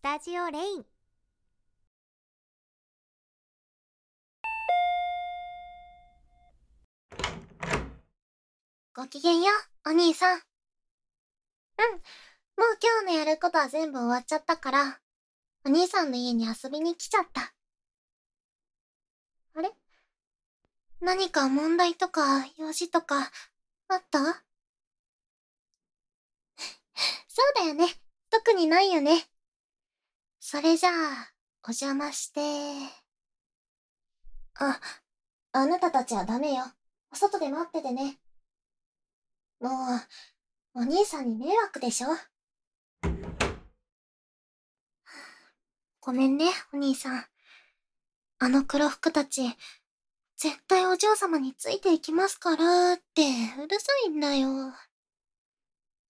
スタジオレインごきげんよう、お兄さん。うん。もう今日のやることは全部終わっちゃったから、お兄さんの家に遊びに来ちゃった。あれ？何か問題とか用事とかあった？そうだよね。特にないよね。それじゃあ、お邪魔して。あ、あなたたちはダメよ。お外で待っててね。もう、お兄さんに迷惑でしょごめんね、お兄さん。あの黒服たち、絶対お嬢様についていきますからってうるさいんだよ。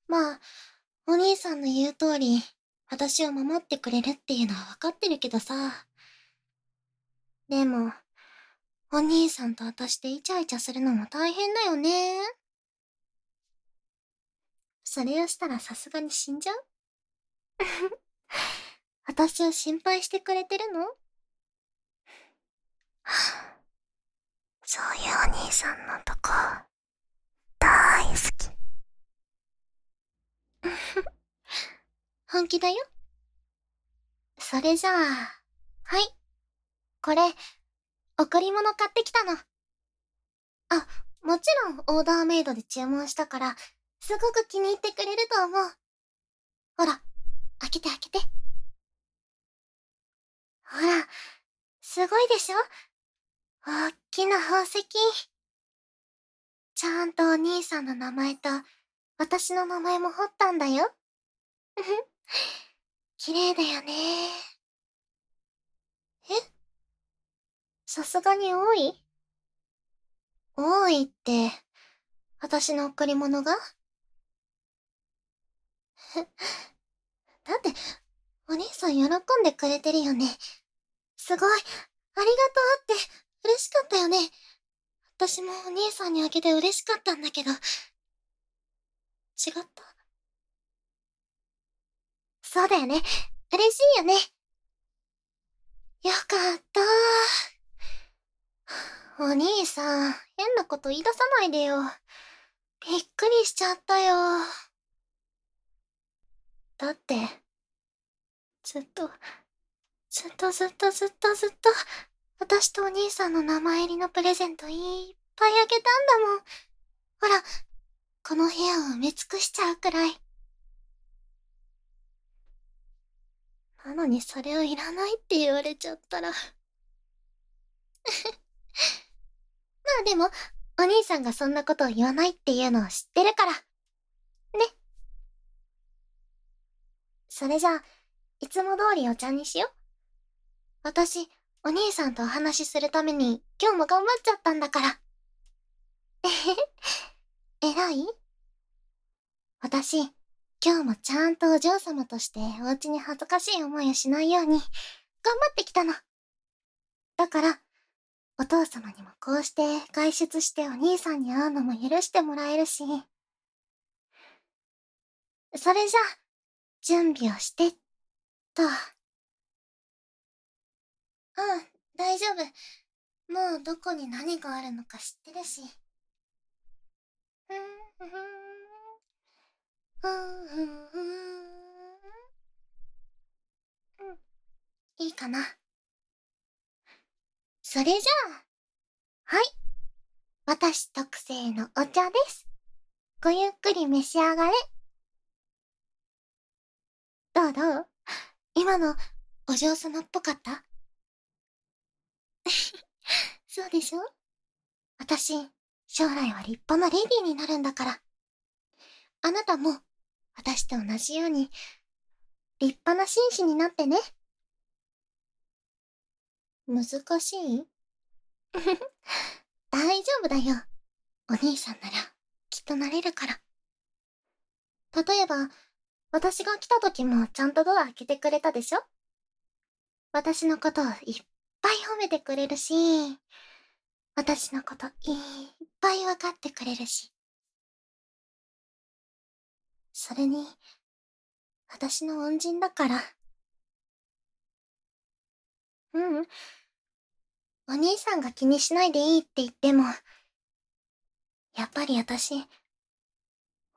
まあ、お兄さんの言う通り、私を守ってくれるっていうのはわかってるけどさ。でも、お兄さんと私でイチャイチャするのも大変だよね。それをしたらさすがに死んじゃう？私を心配してくれてるの？そういうお兄さんのとこ、大好き。本気だよ。それじゃあ、はい。これ、贈り物買ってきたの。あ、もちろんオーダーメイドで注文したから、すごく気に入ってくれると思う。ほら、開けて開けて。ほら、すごいでしょ？おっきな宝石。ちゃんとお兄さんの名前と、私の名前も彫ったんだよ。綺麗だよね。え？さすがに多い？多いって、私の贈り物が？だって、お兄さん喜んでくれてるよね。すごい、ありがとうって、嬉しかったよね。私もお兄さんにあげて嬉しかったんだけど。違った？そうだよね。嬉しいよね。よかった。お兄さん、変なこと言い出さないでよ。びっくりしちゃったよ。だって、ずっと、ずっとずっとずっとずっと、私とお兄さんの名前入りのプレゼントいっぱいあげたんだもん。ほら、この部屋を埋め尽くしちゃうくらい。なのにそれをいらないって言われちゃったら。まあでも、お兄さんがそんなことを言わないっていうのを知ってるから。ね。それじゃあ、いつも通りお茶にしよう。私、お兄さんとお話しするために今日も頑張っちゃったんだから。えへへ、偉い？私、今日もちゃんとお嬢様としてお家に恥ずかしい思いをしないように頑張ってきたの。だから、お父様にもこうして外出してお兄さんに会うのも許してもらえるし。それじゃ、準備をして、と。うん、大丈夫。もうどこに何があるのか知ってるし。ふんふんうん、いいかな。それじゃあ、はい。私特製のお茶です。ごゆっくり召し上がれ。どうどう？今のお嬢様っぽかった？そうでしょ？私、将来は立派なレディーになるんだから。あなたも、私と同じように、立派な紳士になってね。難しい？大丈夫だよ。お兄さんなら、きっとなれるから。例えば、私が来た時もちゃんとドア開けてくれたでしょ？私のことをいっぱい褒めてくれるし、私のこといっぱいわかってくれるし。それに、私の恩人だから、ううん。お兄さんが気にしないでいいって言っても、やっぱり私、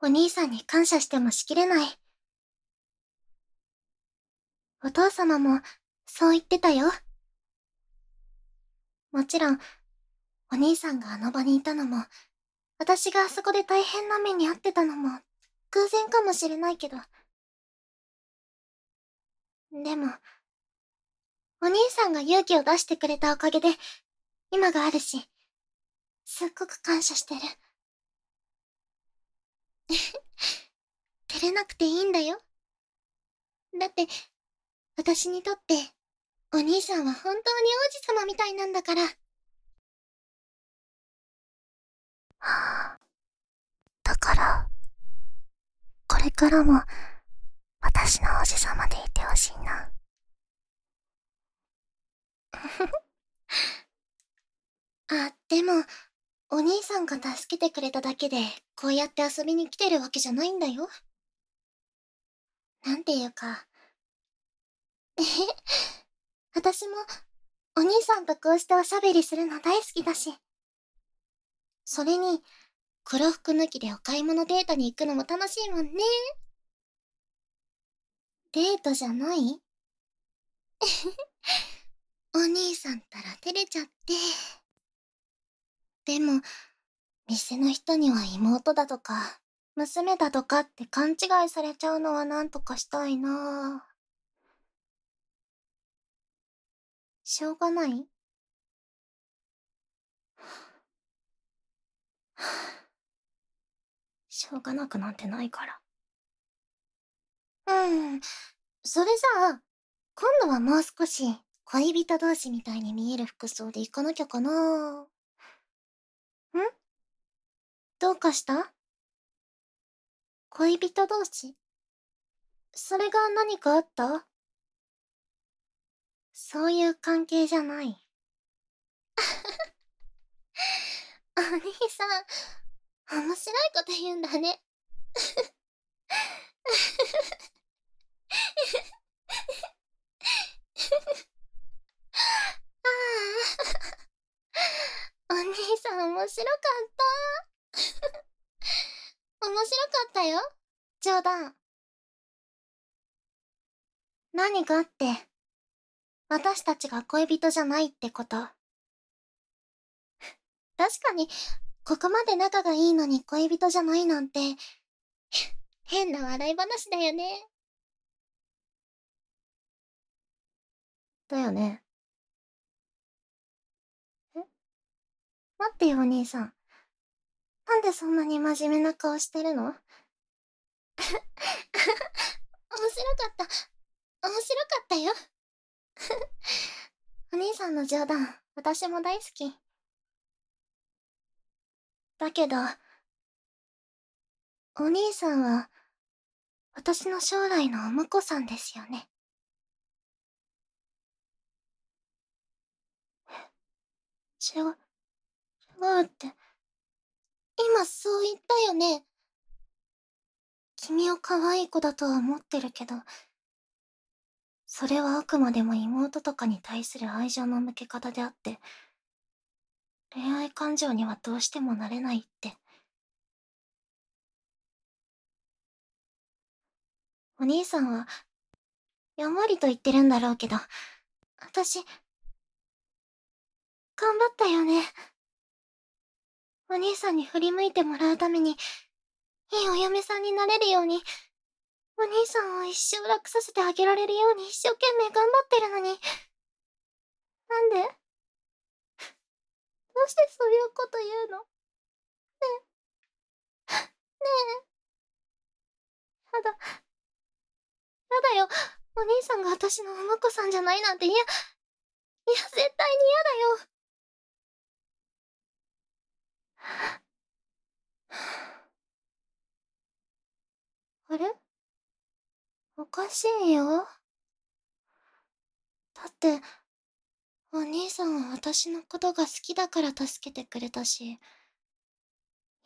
お兄さんに感謝してもしきれない。お父様も、そう言ってたよ。もちろん、お兄さんがあの場にいたのも、私があそこで大変な目に遭ってたのも、偶然かもしれないけど。でも、お兄さんが勇気を出してくれたおかげで、今があるし、すっごく感謝してる。照れなくていいんだよ。だって、私にとって、お兄さんは本当に王子様みたいなんだから。だから、これからも、私の王子様でいてほしいな。あ、でも、お兄さんが助けてくれただけで、こうやって遊びに来てるわけじゃないんだよ。なんていうか。え、私も、お兄さんとこうしておしゃべりするの大好きだし。それに、黒服抜きでお買い物デートに行くのも楽しいもんね。デートじゃない？お兄さんったら照れちゃって。でも、店の人には妹だとか、娘だとかって勘違いされちゃうのはなんとかしたいなしょうがない？はぁしょうがなくなんてないから。うん。それじゃあ、今度はもう少し恋人同士みたいに見える服装で行かなきゃかな。ん？どうかした？恋人同士？それが何かあった？そういう関係じゃない。お兄さん、面白いこと言うんだね。ああお兄さん面白かった。面白かったよ。冗談。何があって私たちが恋人じゃないってこと。確かにここまで仲がいいのに恋人じゃないなんて変な笑い話だよねだよねえ？待ってよ、お兄さん。なんでそんなに真面目な顔してるの？面白かった。面白かったよ。お兄さんの冗談、私も大好き。だけど、お兄さんは、私の将来のお婿さんですよね。違う。違うって。今そう言ったよね。君を可愛い子だとは思ってるけど、それはあくまでも妹とかに対する愛情の向け方であって、恋愛感情にはどうしてもなれないって。お兄さんは、やんわりと言ってるんだろうけど、私、頑張ったよね。お兄さんに振り向いてもらうために、いいお嫁さんになれるように、お兄さんを一生楽させてあげられるように一生懸命頑張ってるのに。なんでどうしてそういうこと言うの？ねえ。ねえ。やだ。やだよ。お兄さんが私のお婿さんじゃないなんて嫌。いや、絶対に嫌だよ。あれ？おかしいよ。だって、お兄さんは私のことが好きだから助けてくれたし、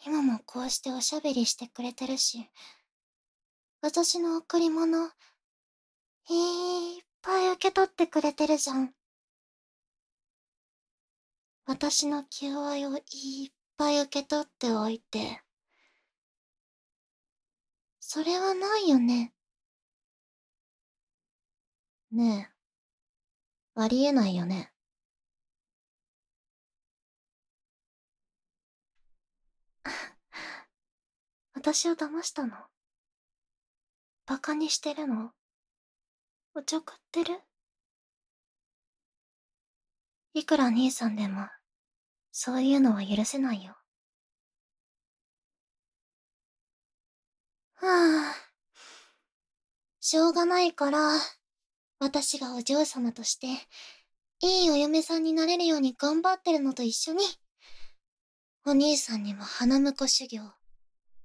今もこうしておしゃべりしてくれてるし、私の贈り物、いっぱい受け取ってくれてるじゃん。私の求愛をいっぱい受け取っておいて、それはないよね。ねえ、ありえないよね。私を騙したの？バカにしてるの？おちょくってる？いくら兄さんでも、そういうのは許せないよ。はあ。しょうがないから、私がお嬢様として、いいお嫁さんになれるように頑張ってるのと一緒に、お兄さんにも花婿修行、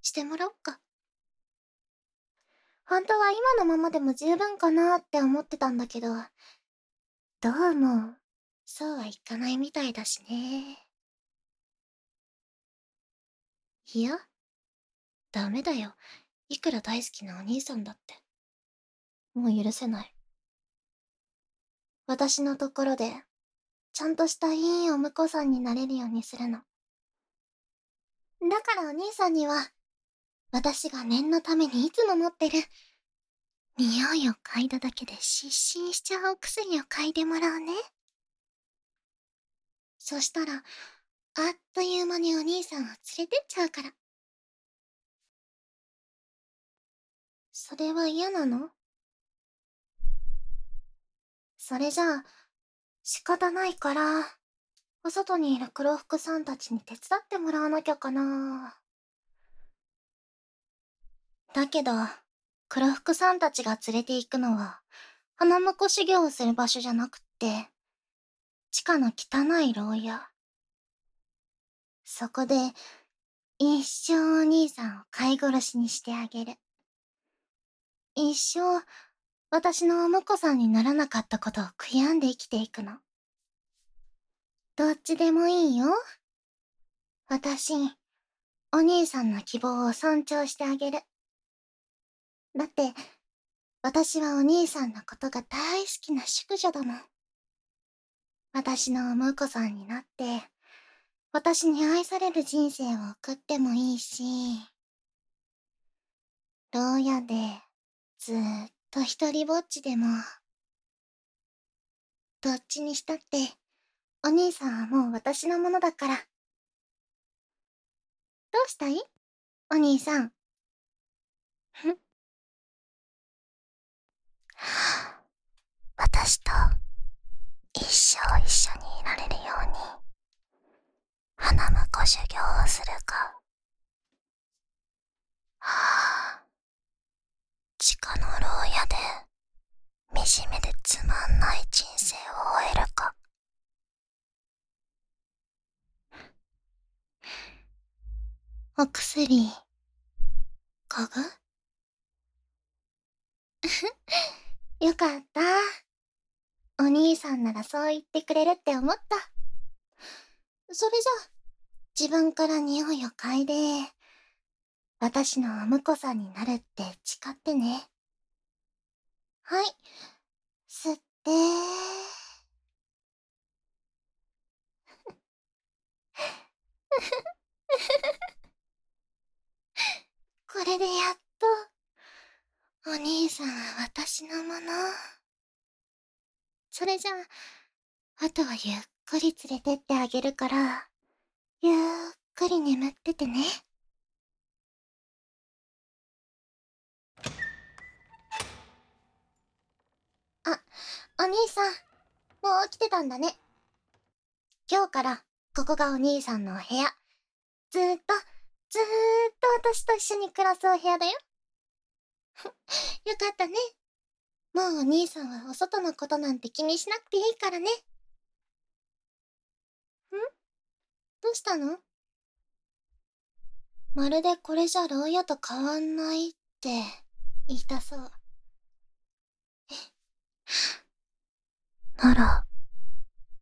してもらおっか。本当は今のままでも十分かなって思ってたんだけど、どうも、そうはいかないみたいだしね。いや、ダメだよ。いくら大好きなお兄さんだって。もう許せない。私のところで、ちゃんとしたいいお婿さんになれるようにするの。だからお兄さんには、私が念のためにいつも持ってる、匂いを嗅いだだけで失神しちゃうお薬を嗅いでもらうね。そしたら、あっという間にお兄さんを連れてっちゃうから。それは嫌なの？それじゃあ、仕方ないから、お外にいる黒服さんたちに手伝ってもらわなきゃかな。だけど、黒服さんたちが連れて行くのは、花婿修行をする場所じゃなくって、地下の汚い牢屋。そこで、一生お兄さんを飼い殺しにしてあげる。一生、私のお婿さんにならなかったことを悔やんで生きていくの。どっちでもいいよ。私、お兄さんの希望を尊重してあげる。だって、私はお兄さんのことが大好きな淑女だもん。私のお婿さんになって、私に愛される人生を送ってもいいし、牢屋でずーっと一人ぼっちでも、どっちにしたって、お兄さんはもう私のものだから。どうしたい？お兄さん。ふ私と一生一緒にいられるように花婿修行をするか。はあ地下の牢屋で惨めでつまんない人生を終えるか。お薬嗅ぐ？よかった。お兄さんならそう言ってくれるって思った。それじゃ、自分から匂いを嗅いで、私のお婿さんになるって誓ってね。はい。吸って。これでやっと、お兄さんは私のもの。それじゃあ、あとはゆっくり連れてってあげるから、ゆっくり眠っててね。あ、お兄さん、もう起きてたんだね。今日から、ここがお兄さんのお部屋。ずーっと、ずーっと私と一緒に暮らすお部屋だよ。よかったね。もうお兄さんはお外のことなんて気にしなくていいからね。ん？どうしたの？まるでこれじゃ牢屋と変わんないって言いたそう。なら、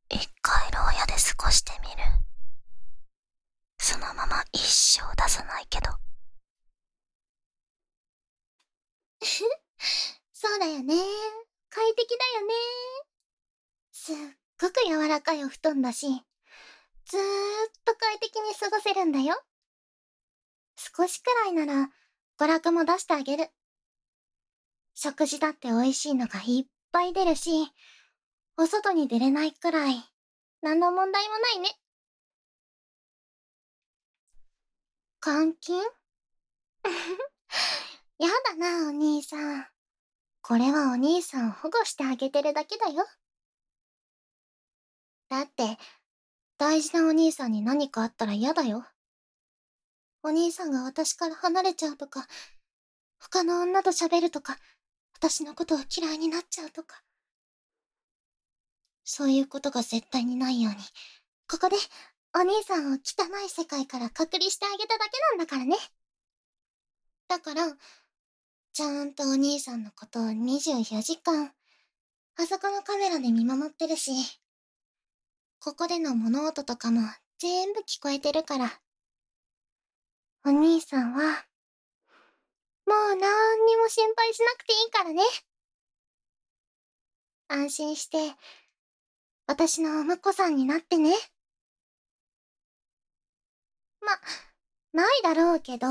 一回牢屋で過ごしてみる。そのまま一生出さないけど。そうだよね。快適だよね。すっごく柔らかいお布団だし、ずーっと快適に過ごせるんだよ。少しくらいなら、娯楽も出してあげる。食事だって美味しいのがいっぱい出るし、お外に出れないくらい、何の問題もないね。監禁 やだな、お兄さん。これはお兄さんを保護してあげてるだけだよ。だって、大事なお兄さんに何かあったら嫌だよ。お兄さんが私から離れちゃうとか、他の女と喋るとか、私のことを嫌いになっちゃうとか。そういうことが絶対にないように、ここでお兄さんを汚い世界から隔離してあげただけなんだからね。だから、ちゃんとお兄さんのことを24時間、あそこのカメラで見守ってるし、ここでの物音とかも全部聞こえてるから。お兄さんは、もうなんにも心配しなくていいからね。安心して、私のお婿さんになってね。ま、ないだろうけど、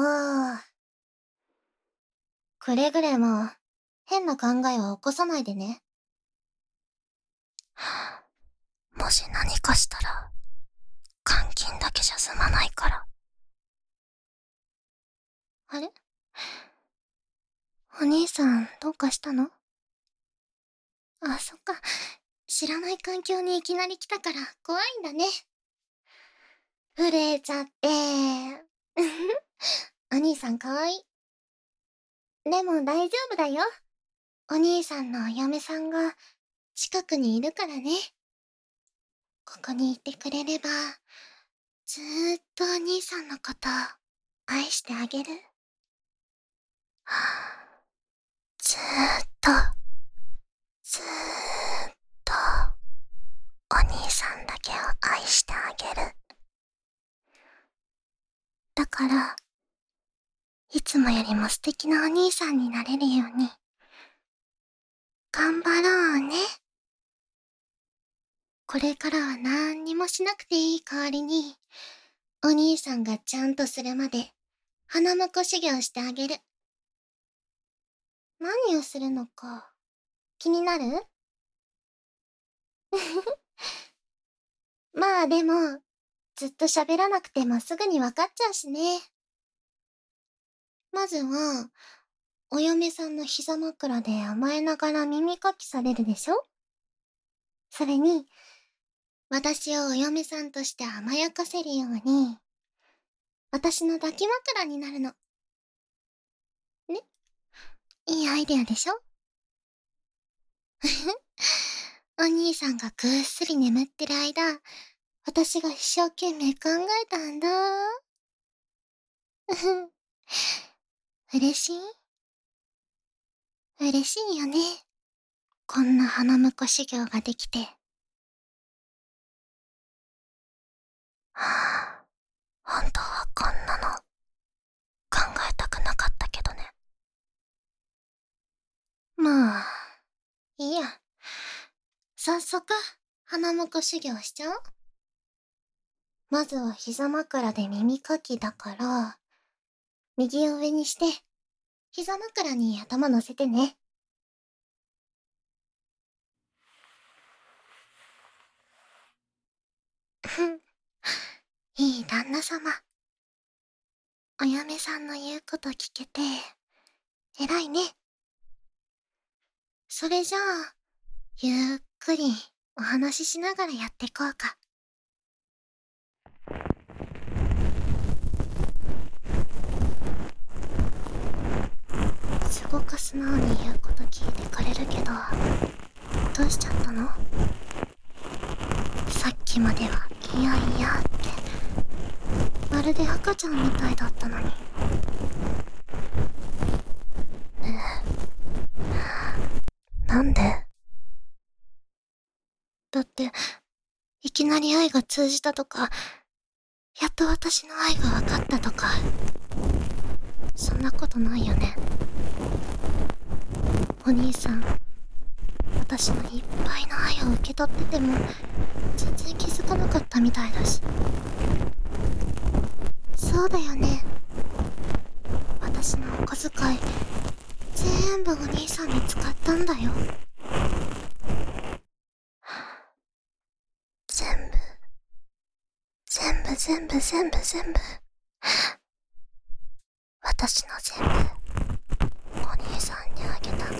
くれぐれも、変な考えは起こさないでね。もし何かしたら、監禁だけじゃ済まないから。あれ？お兄さん、どうかしたの？あ、そっか。知らない環境にいきなり来たから怖いんだね。震えちゃって。お兄さんかわいい。でも大丈夫だよ。お兄さんのお嫁さんが近くにいるからね。ここにいてくれれば、ずーっとお兄さんのこと愛してあげる。ずーっと、ずーっと、お兄さんだけを愛してあげる。だから、いつもよりも素敵なお兄さんになれるように、頑張ろうね。これからは何にもしなくていい代わりに、お兄さんがちゃんとするまで、花婿修行してあげる。何をするのか、気になる？まあでも、ずっと喋らなくてもすぐにわかっちゃうしね。まずは、お嫁さんの膝枕で甘えながら耳かきされるでしょ？それに、私をお嫁さんとして甘やかせるように、私の抱き枕になるの。ね？いいアイデアでしょ？お兄さんがぐっすり眠ってる間、私が一生懸命考えたんだ。嬉しい？嬉しいよね。こんな花婿修行ができて。はあ、本当はこんなの考えたくなかったけどね。まあ、いいや。早速、花婿修行しちゃおう。まずは膝枕で耳かきだから、右を上にして、膝枕に頭乗せてね。ふん。いい旦那様。お嫁さんの言うこと聞けて、偉いね。それじゃあ、ゆっくりお話ししながらやってこうか。すごく素直に言うこと聞いてくれるけど、どうしちゃったの？さっきまでは、いやいやって、まるで赤ちゃんみたいだったのに。なんで？だって、いきなり愛が通じたとか、やっと私の愛が分かったとか、そんなことないよね。お兄さん、私のいっぱいの愛を受け取ってても全然気づかなかったみたいだし。そうだよね。私のお小遣い全部お兄さんに使ったんだよ。全部。全部全部全部全部。私の全部お兄さんにあげたの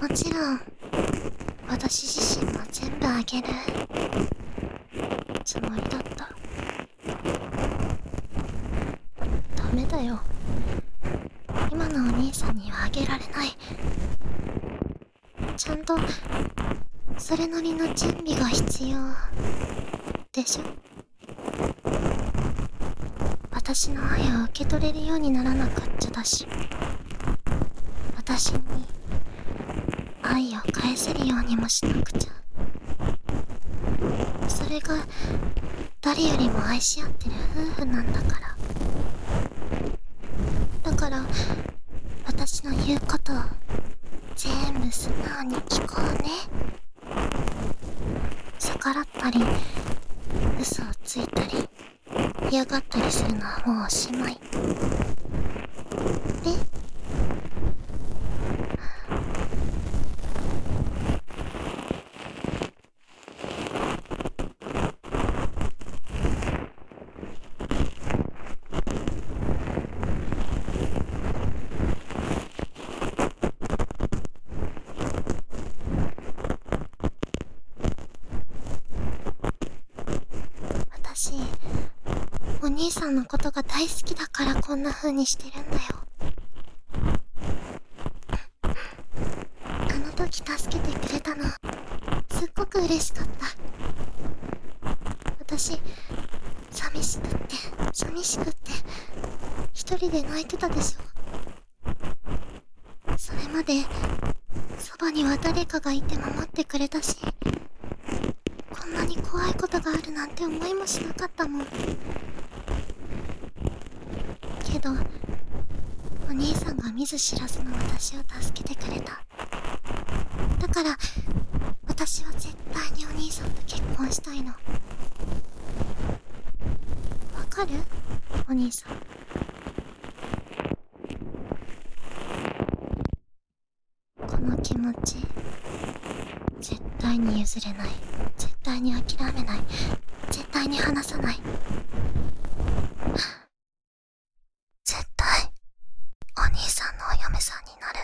もちろん私自身も全部あげるつもりだった。ダメだよ。今のお兄さんにはあげられない。ちゃんとそれなりの準備が必要でしょ。私の愛を受け取れるようにならなくっちゃだし私に愛を返せるようにもしなくちゃ。それが誰よりも愛し合ってる夫婦なんだからだから私の言うことを全部素直に聞こうね逆らったり嘘をついたり嫌がったりするのはもうおしまいで私お兄さんのことが大好きだからこんな風にしてるんだよ。あの時助けてくれたの。すっごく嬉しかった。私寂しくって寂しくって一人で泣いてたでしょそれまでそばには誰かがいて守ってくれたしこんなに怖いことがあるなんて思いもしなかったもんけどお兄さんが見ず知らずの私を助けてくれた。だから私は絶対にお兄さんと結婚したいの。わかる？お兄さん。この気持ち絶対に譲れない絶対に諦めない絶対に離さない絶対お兄さんのお嫁さんになる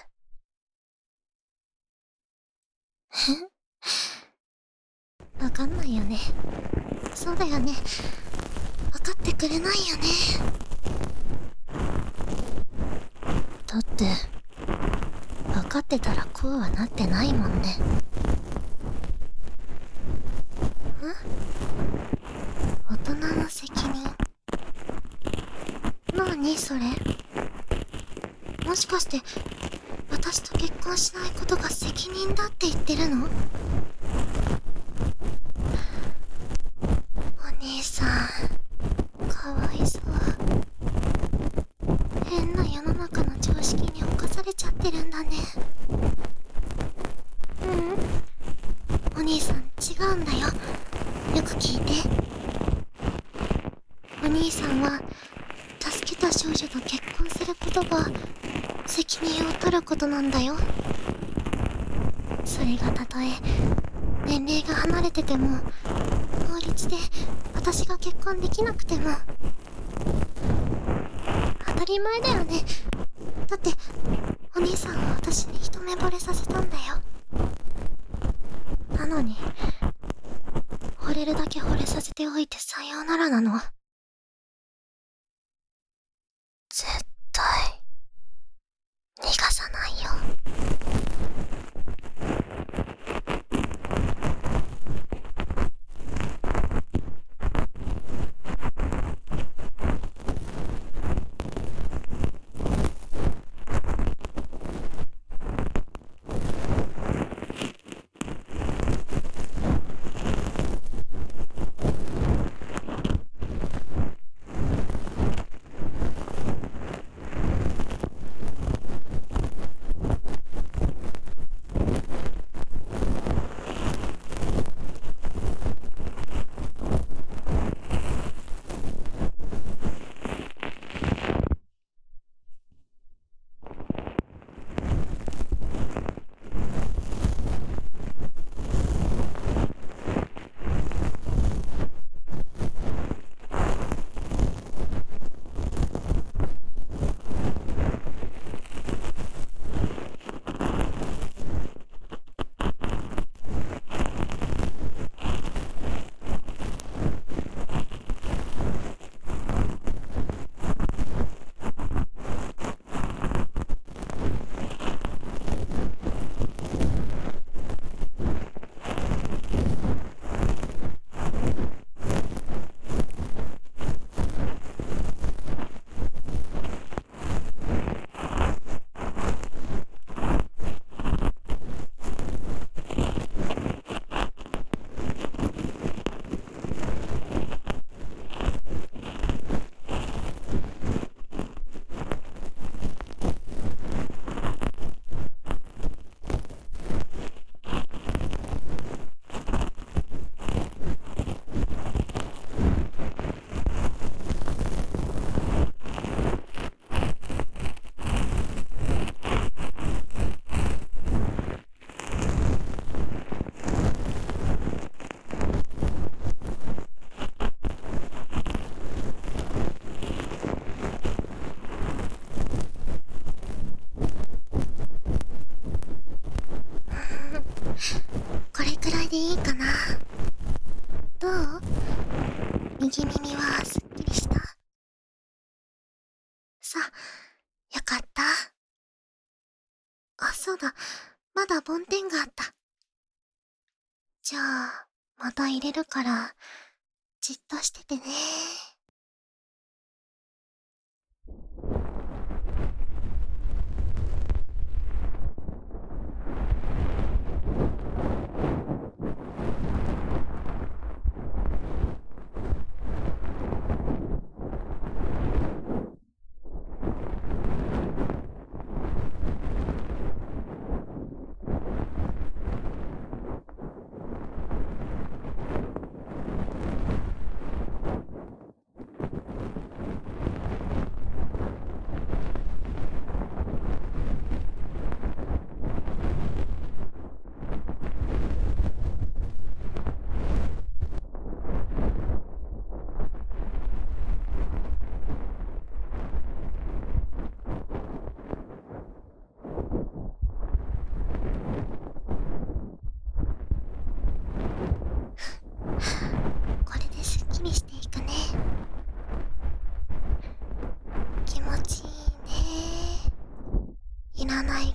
わかんないよねそうだよね分かってくれないよねだって。分かってたらこうはなってないもんね。ん？大人の責任？何それ？もしかして私と結婚しないことが責任だって言ってるのお兄さんかわいそう変な世の中の常識に侵されちゃってるんだねううんお兄さん違うんだよよく聞いてお兄さんは助けた少女と結婚することが責任を取ることなんだよそれがたとえ年齢が離れてても法律で私が結婚できなくても当たり前だよね。入れるから、じっとしててね。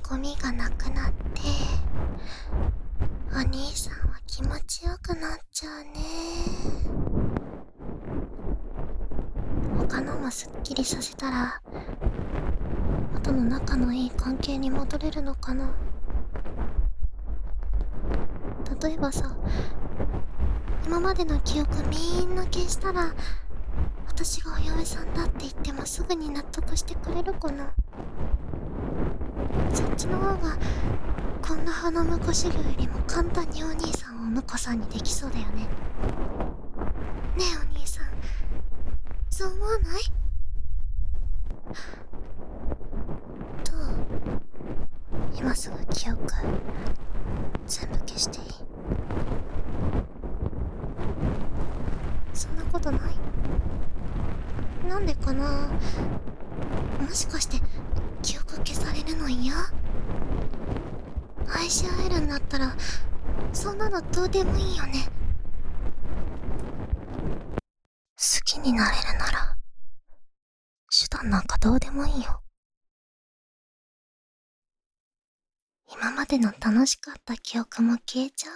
ゴミがなくなってお兄さんは気持ちよくなっちゃうね。他のもすっきりさせたら元の仲のいい関係に戻れるのかな。例えばさ今までの記憶みんな消したら私がお嫁さんだって言ってもすぐに納得してくれるかな。そっちの方がこんな花婿修行よりも簡単にお兄さんをお婿さんにできそうだよねねえお兄さんそう思わないどう今すぐ記憶全部消していいそんなことないなんでかなもしかして記憶消されるの嫌愛し合えるんだったらそんなのどうでもいいよね好きになれるなら手段なんかどうでもいいよ今までの楽しかった記憶も消えちゃう。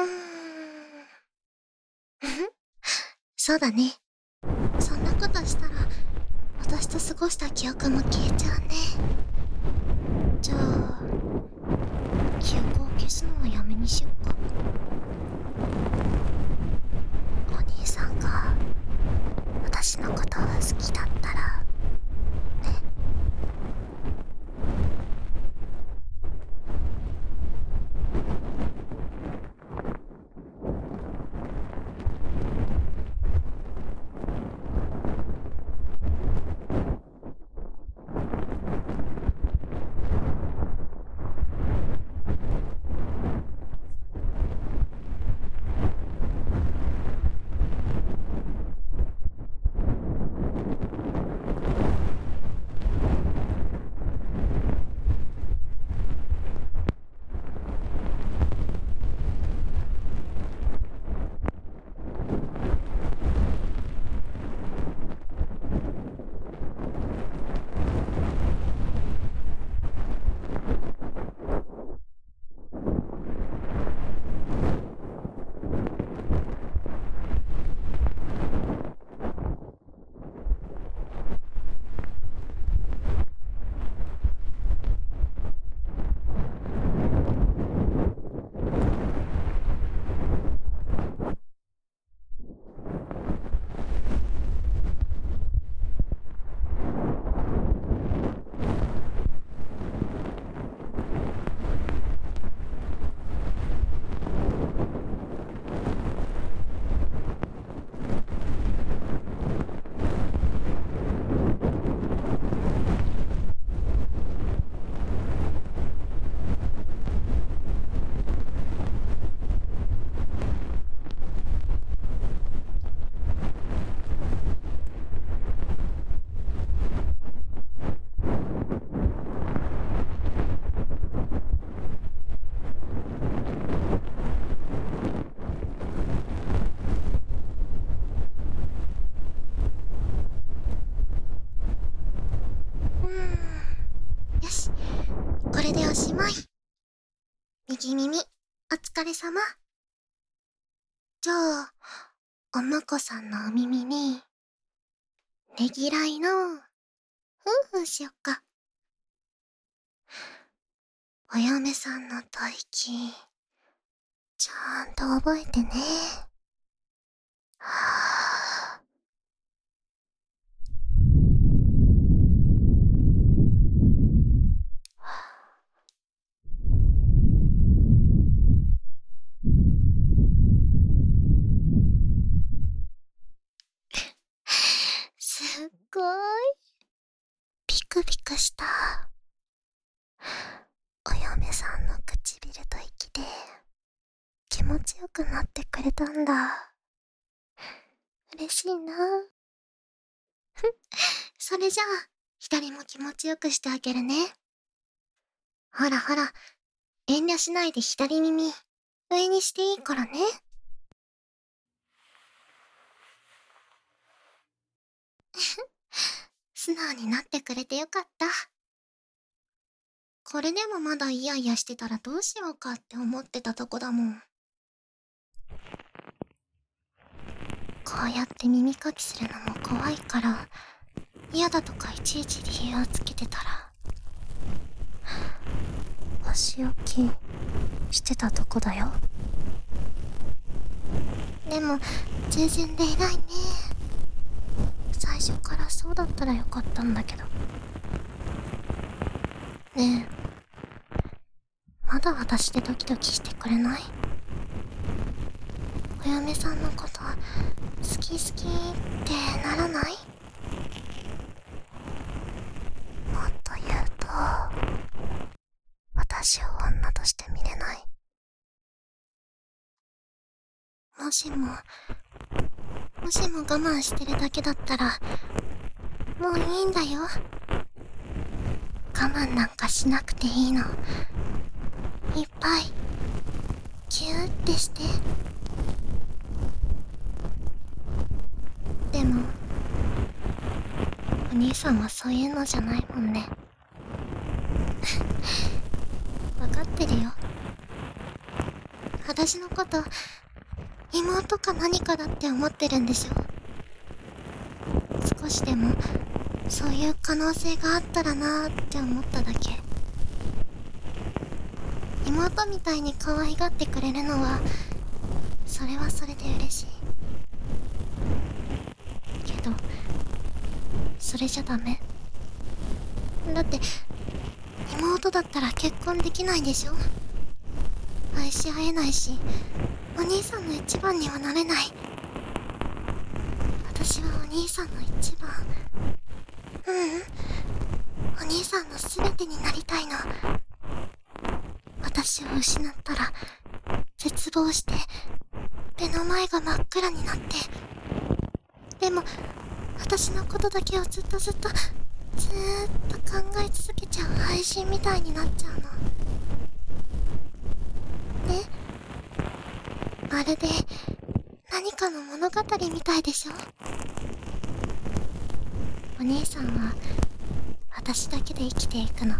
うーん。そうだね。そんなことしたら私と過ごした記憶も消えちゃうね。じゃあ記憶を消すのはやめにしよっか。れ様。じゃあ、お婿さんのお耳に、ねぎらいの、ふんふんしよっか。お嫁さんの吐息、ちゃんと覚えてね。はぁ。すっごい。ピクピクした。お嫁さんの唇と息で気持ちよくなってくれたんだ。嬉しいな。それじゃあ、左も気持ちよくしてあげるね。ほらほら、遠慮しないで左耳、上にしていいからね。素直になってくれてよかった。これでもまだイヤイヤしてたらどうしようかって思ってたとこだもん。こうやって耳かきするのも怖いから、嫌だとかいちいち理由をつけてたら、お仕置きしてたとこだよ。でも、従順で偉いね。最初からそうだったらよかったんだけど。ねえ、まだ私でドキドキしてくれない？お嫁さんのこと好き好きってならない？もっと言うと、私を女として見れない？もしも、もしも我慢してるだけだったら、もういいんだよ。我慢なんかしなくていいの。いっぱい、ぎゅーってして。でも、お兄さんはそういうのじゃないもんね。わかってるよ。私のこと、妹か何かだって思ってるんでしょ少しでもそういう可能性があったらなーって思っただけ。妹みたいに可愛がってくれるのはそれはそれで嬉しい。けどそれじゃダメ。だって妹だったら結婚できないでしょ。愛し合えないしお兄さんの一番にはなれない。私はお兄さんの一番。ううん。お兄さんの全てになりたいの。私を失ったら絶望して目の前が真っ暗になって。でも私のことだけをずっとずっとずーっと考え続けちゃう配信みたいになっちゃうのねるで何かの物語みたいでしょ？お姉さんは私だけで生きていくの。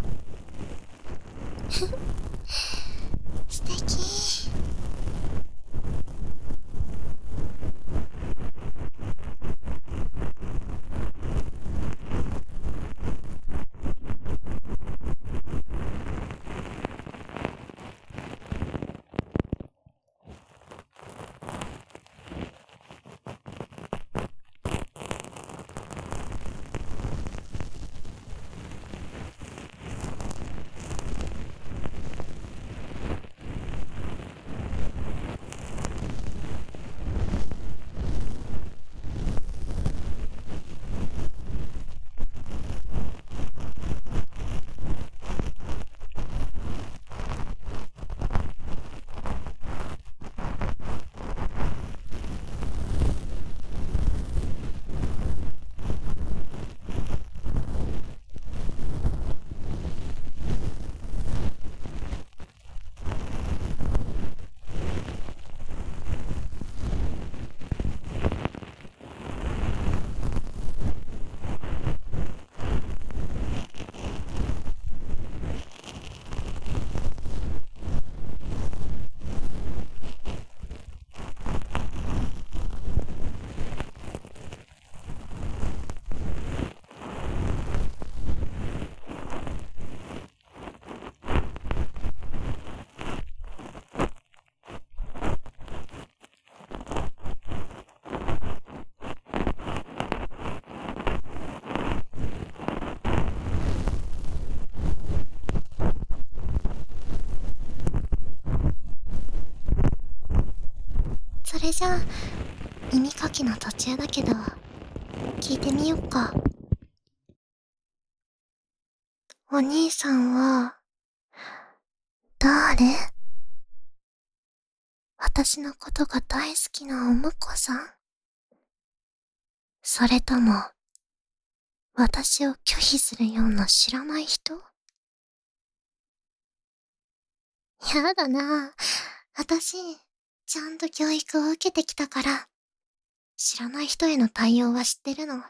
それじゃあ、耳かきの途中だけど、聞いてみよっか。お兄さんは、誰？私のことが大好きなお婿さん？それとも、私を拒否するような知らない人？やだな。ぁ私、ちゃんと教育を受けてきたから、知らない人への対応は知ってるの。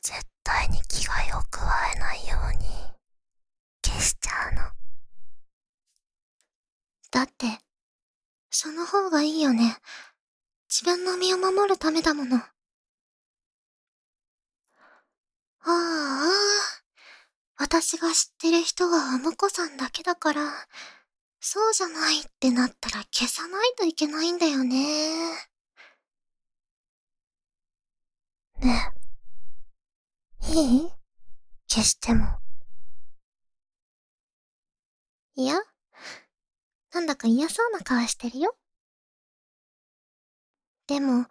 絶対に危害を加えないように、消しちゃうの。だって、その方がいいよね。自分の身を守るためだもの。ああ、私が知ってる人はお婿さんだけだから、そうじゃないってなったら消さないといけないんだよね。ねえ。いい？消しても。いや、なんだか嫌そうな顔してるよ。でも、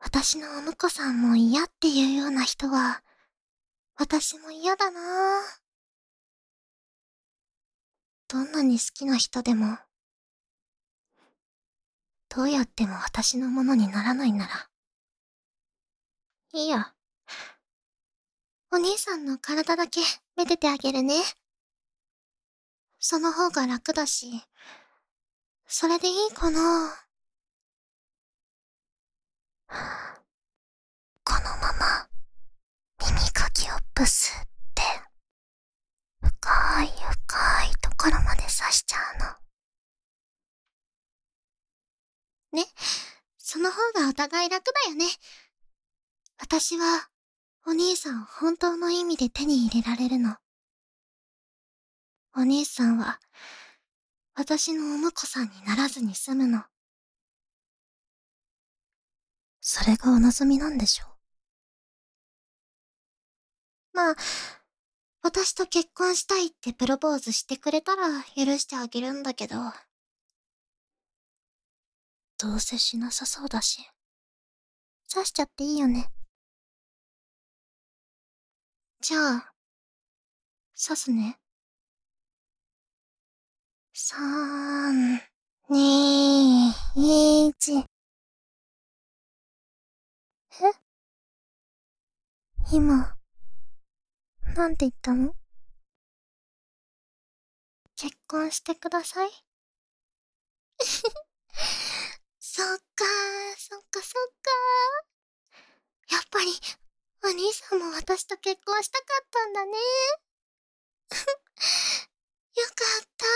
私のお婿さんも嫌っていうような人は、私も嫌だなどんなに好きな人でも、どうやっても私のものにならないなら、いいや。お兄さんの体だけめでてあげるね。その方が楽だし、それでいいかなこのまま、耳かきをブスって、深い深いころまで刺しちゃうの。ね、その方がお互い楽だよね。私は、お兄さんを本当の意味で手に入れられるの。お兄さんは、私のお婿さんにならずに済むの。それがお望みなんでしょうまあ、私と結婚したいってプロポーズしてくれたら許してあげるんだけど。どうせしなさそうだし、刺しちゃっていいよね。じゃあ、刺すね。三、二、一。え？今、なんて言ったの？結婚してください。そっか、そっかそっか。やっぱり、お兄さんも私と結婚したかったんだね。よかった。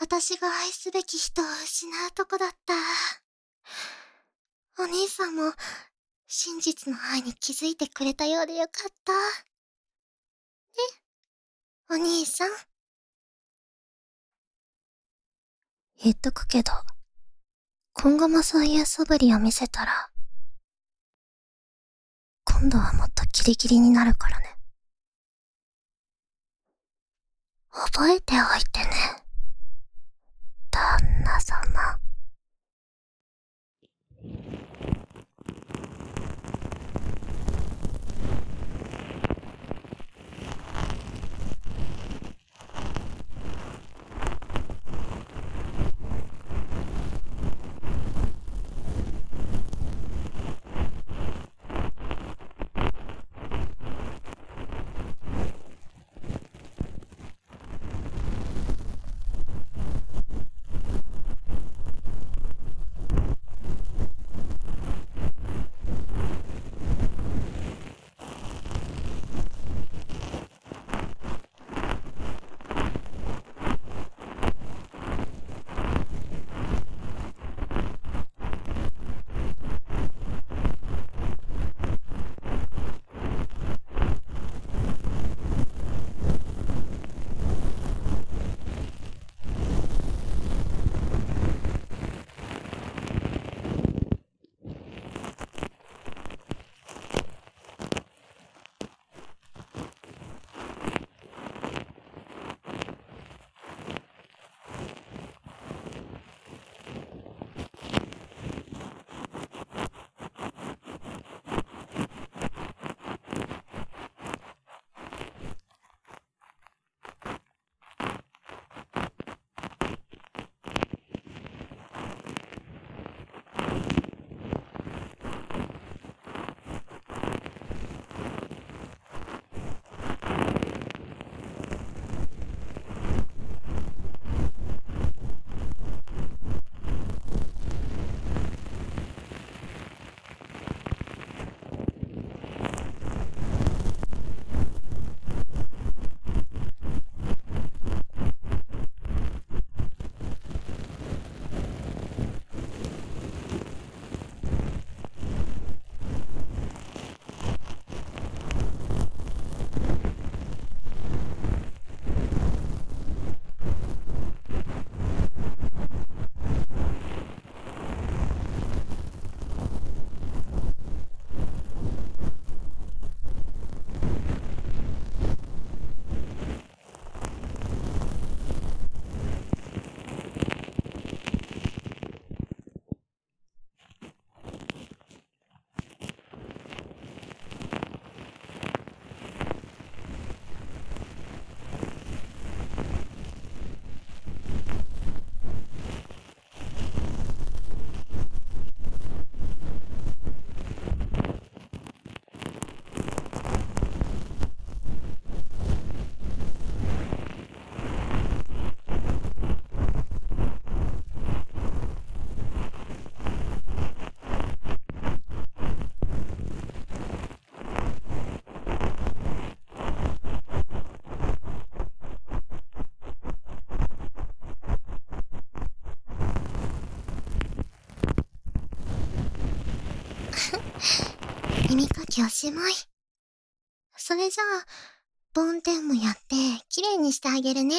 私が愛すべき人を失うとこだった。お兄さんも、真実の愛に気づいてくれたようでよかった。ね、お兄さん。言っとくけど、今後もそういう素振りを見せたら、今度はもっとギリギリになるからね。覚えておいてね。旦那様。おしまい。それじゃあ、梵天もやって、きれいにしてあげるね。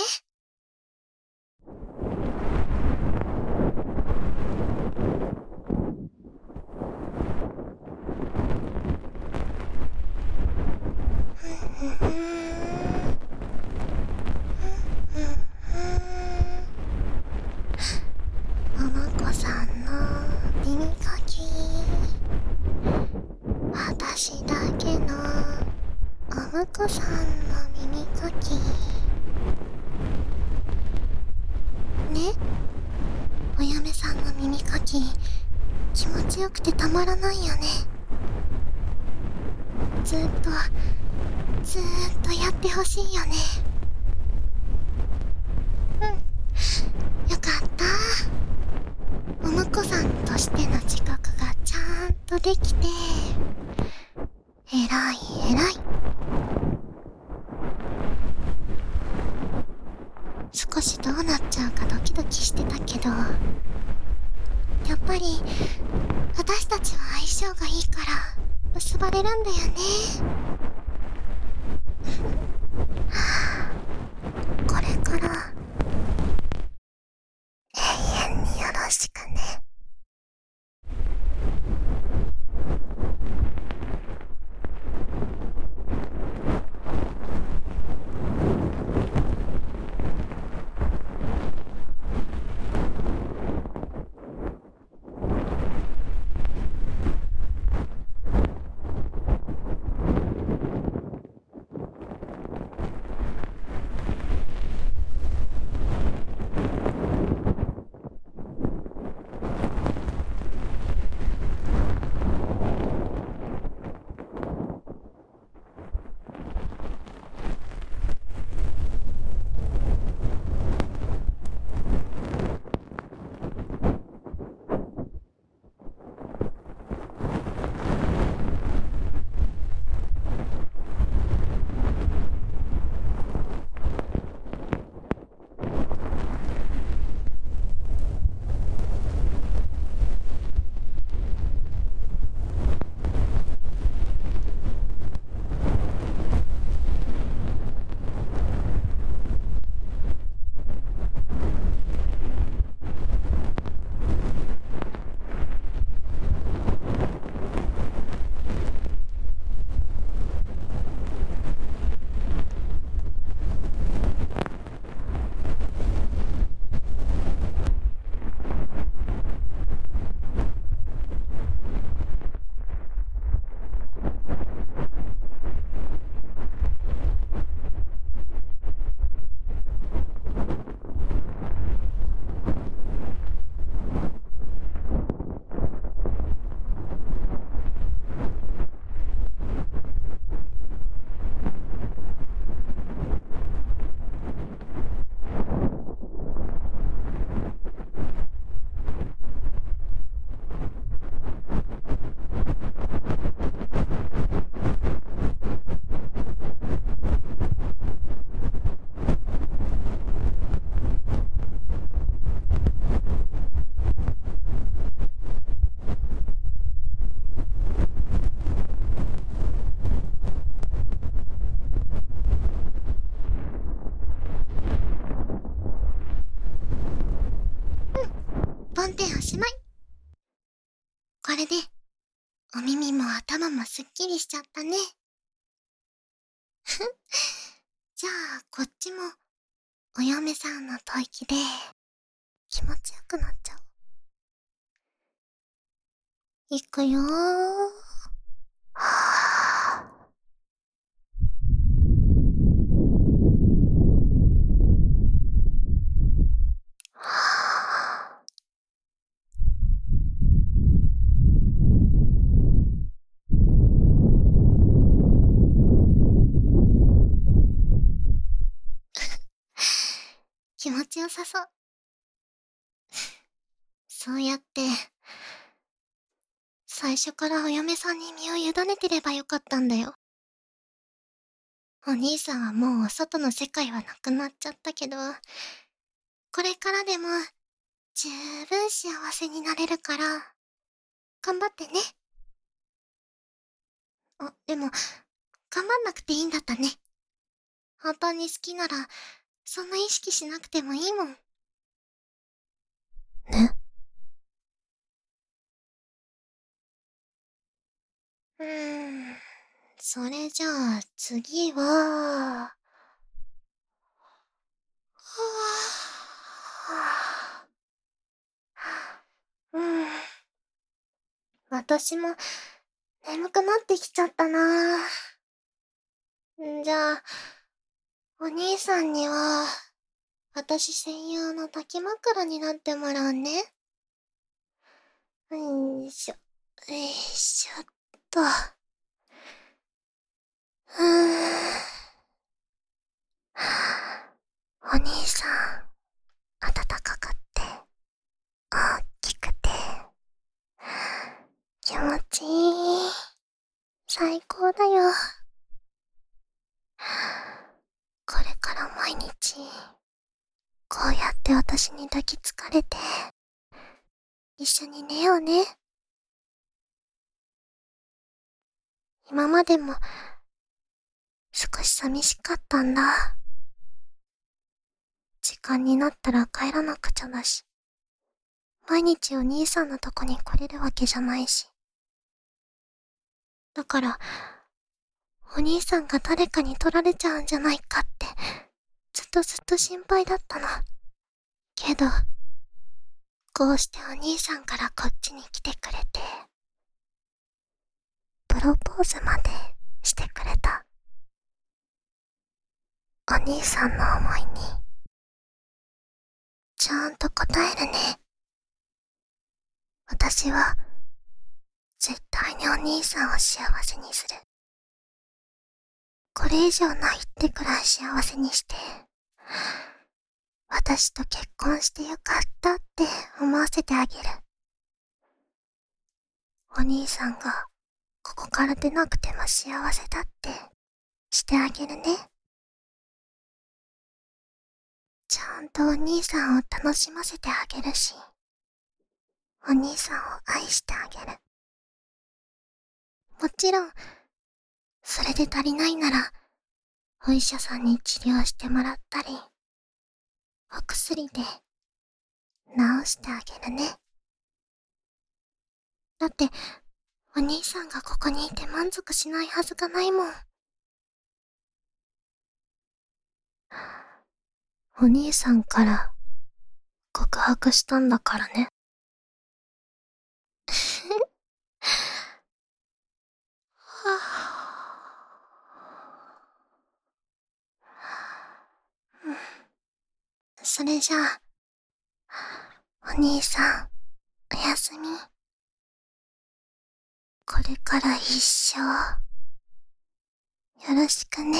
おまこさんの耳かき私だけのおむこさんの耳かき。ね？お嫁さんの耳かき。気持ちよくてたまらないよね。ずっとずっとやってほしいよね。きりしちゃったね。じゃあこっちもお嫁さんの吐息で気持ちよくなっちゃおう。いくよー。ちよさそう。そうやって、最初からお嫁さんに身を委ねてればよかったんだよ。お兄さんはもうお外の世界はなくなっちゃったけど、これからでも十分幸せになれるから、頑張ってね。あ、でも、頑張んなくていいんだったね。本当に好きなら、そんな意識しなくてもいいもん。ね。うーん。それじゃあ、次は、うん。私も、眠くなってきちゃったなぁ。んじゃあ、お兄さんには、私専用の抱き枕になってもらうね。よいしょ、よいしょっと。ふぅ。お兄さん、暖かくって、大きくて、気持ちいい。最高だよ。これから毎日、こうやって私に抱きつかれて、一緒に寝ようね。今までも、少し寂しかったんだ。時間になったら帰らなくちゃだし、毎日お兄さんのとこに来れるわけじゃないし。だから、お兄さんが誰かに取られちゃうんじゃないかって、ずっとずっと心配だったの。けど、こうしてお兄さんからこっちに来てくれて、プロポーズまでしてくれた。お兄さんの思いに、ちゃんと答えるね。私は、絶対にお兄さんを幸せにする。これ以上ないってくらい幸せにして、私と結婚してよかったって思わせてあげる。お兄さんが、ここから出なくても幸せだってしてあげるね。ちゃんとお兄さんを楽しませてあげるし、お兄さんを愛してあげる。もちろん、それで足りないなら、お医者さんに治療してもらったり、お薬で治してあげるね。だって、お兄さんがここにいて満足しないはずがないもん。お兄さんから告白したんだからね。は ぁそれじゃあ、お兄さん、おやすみ。これから一生、よろしくね。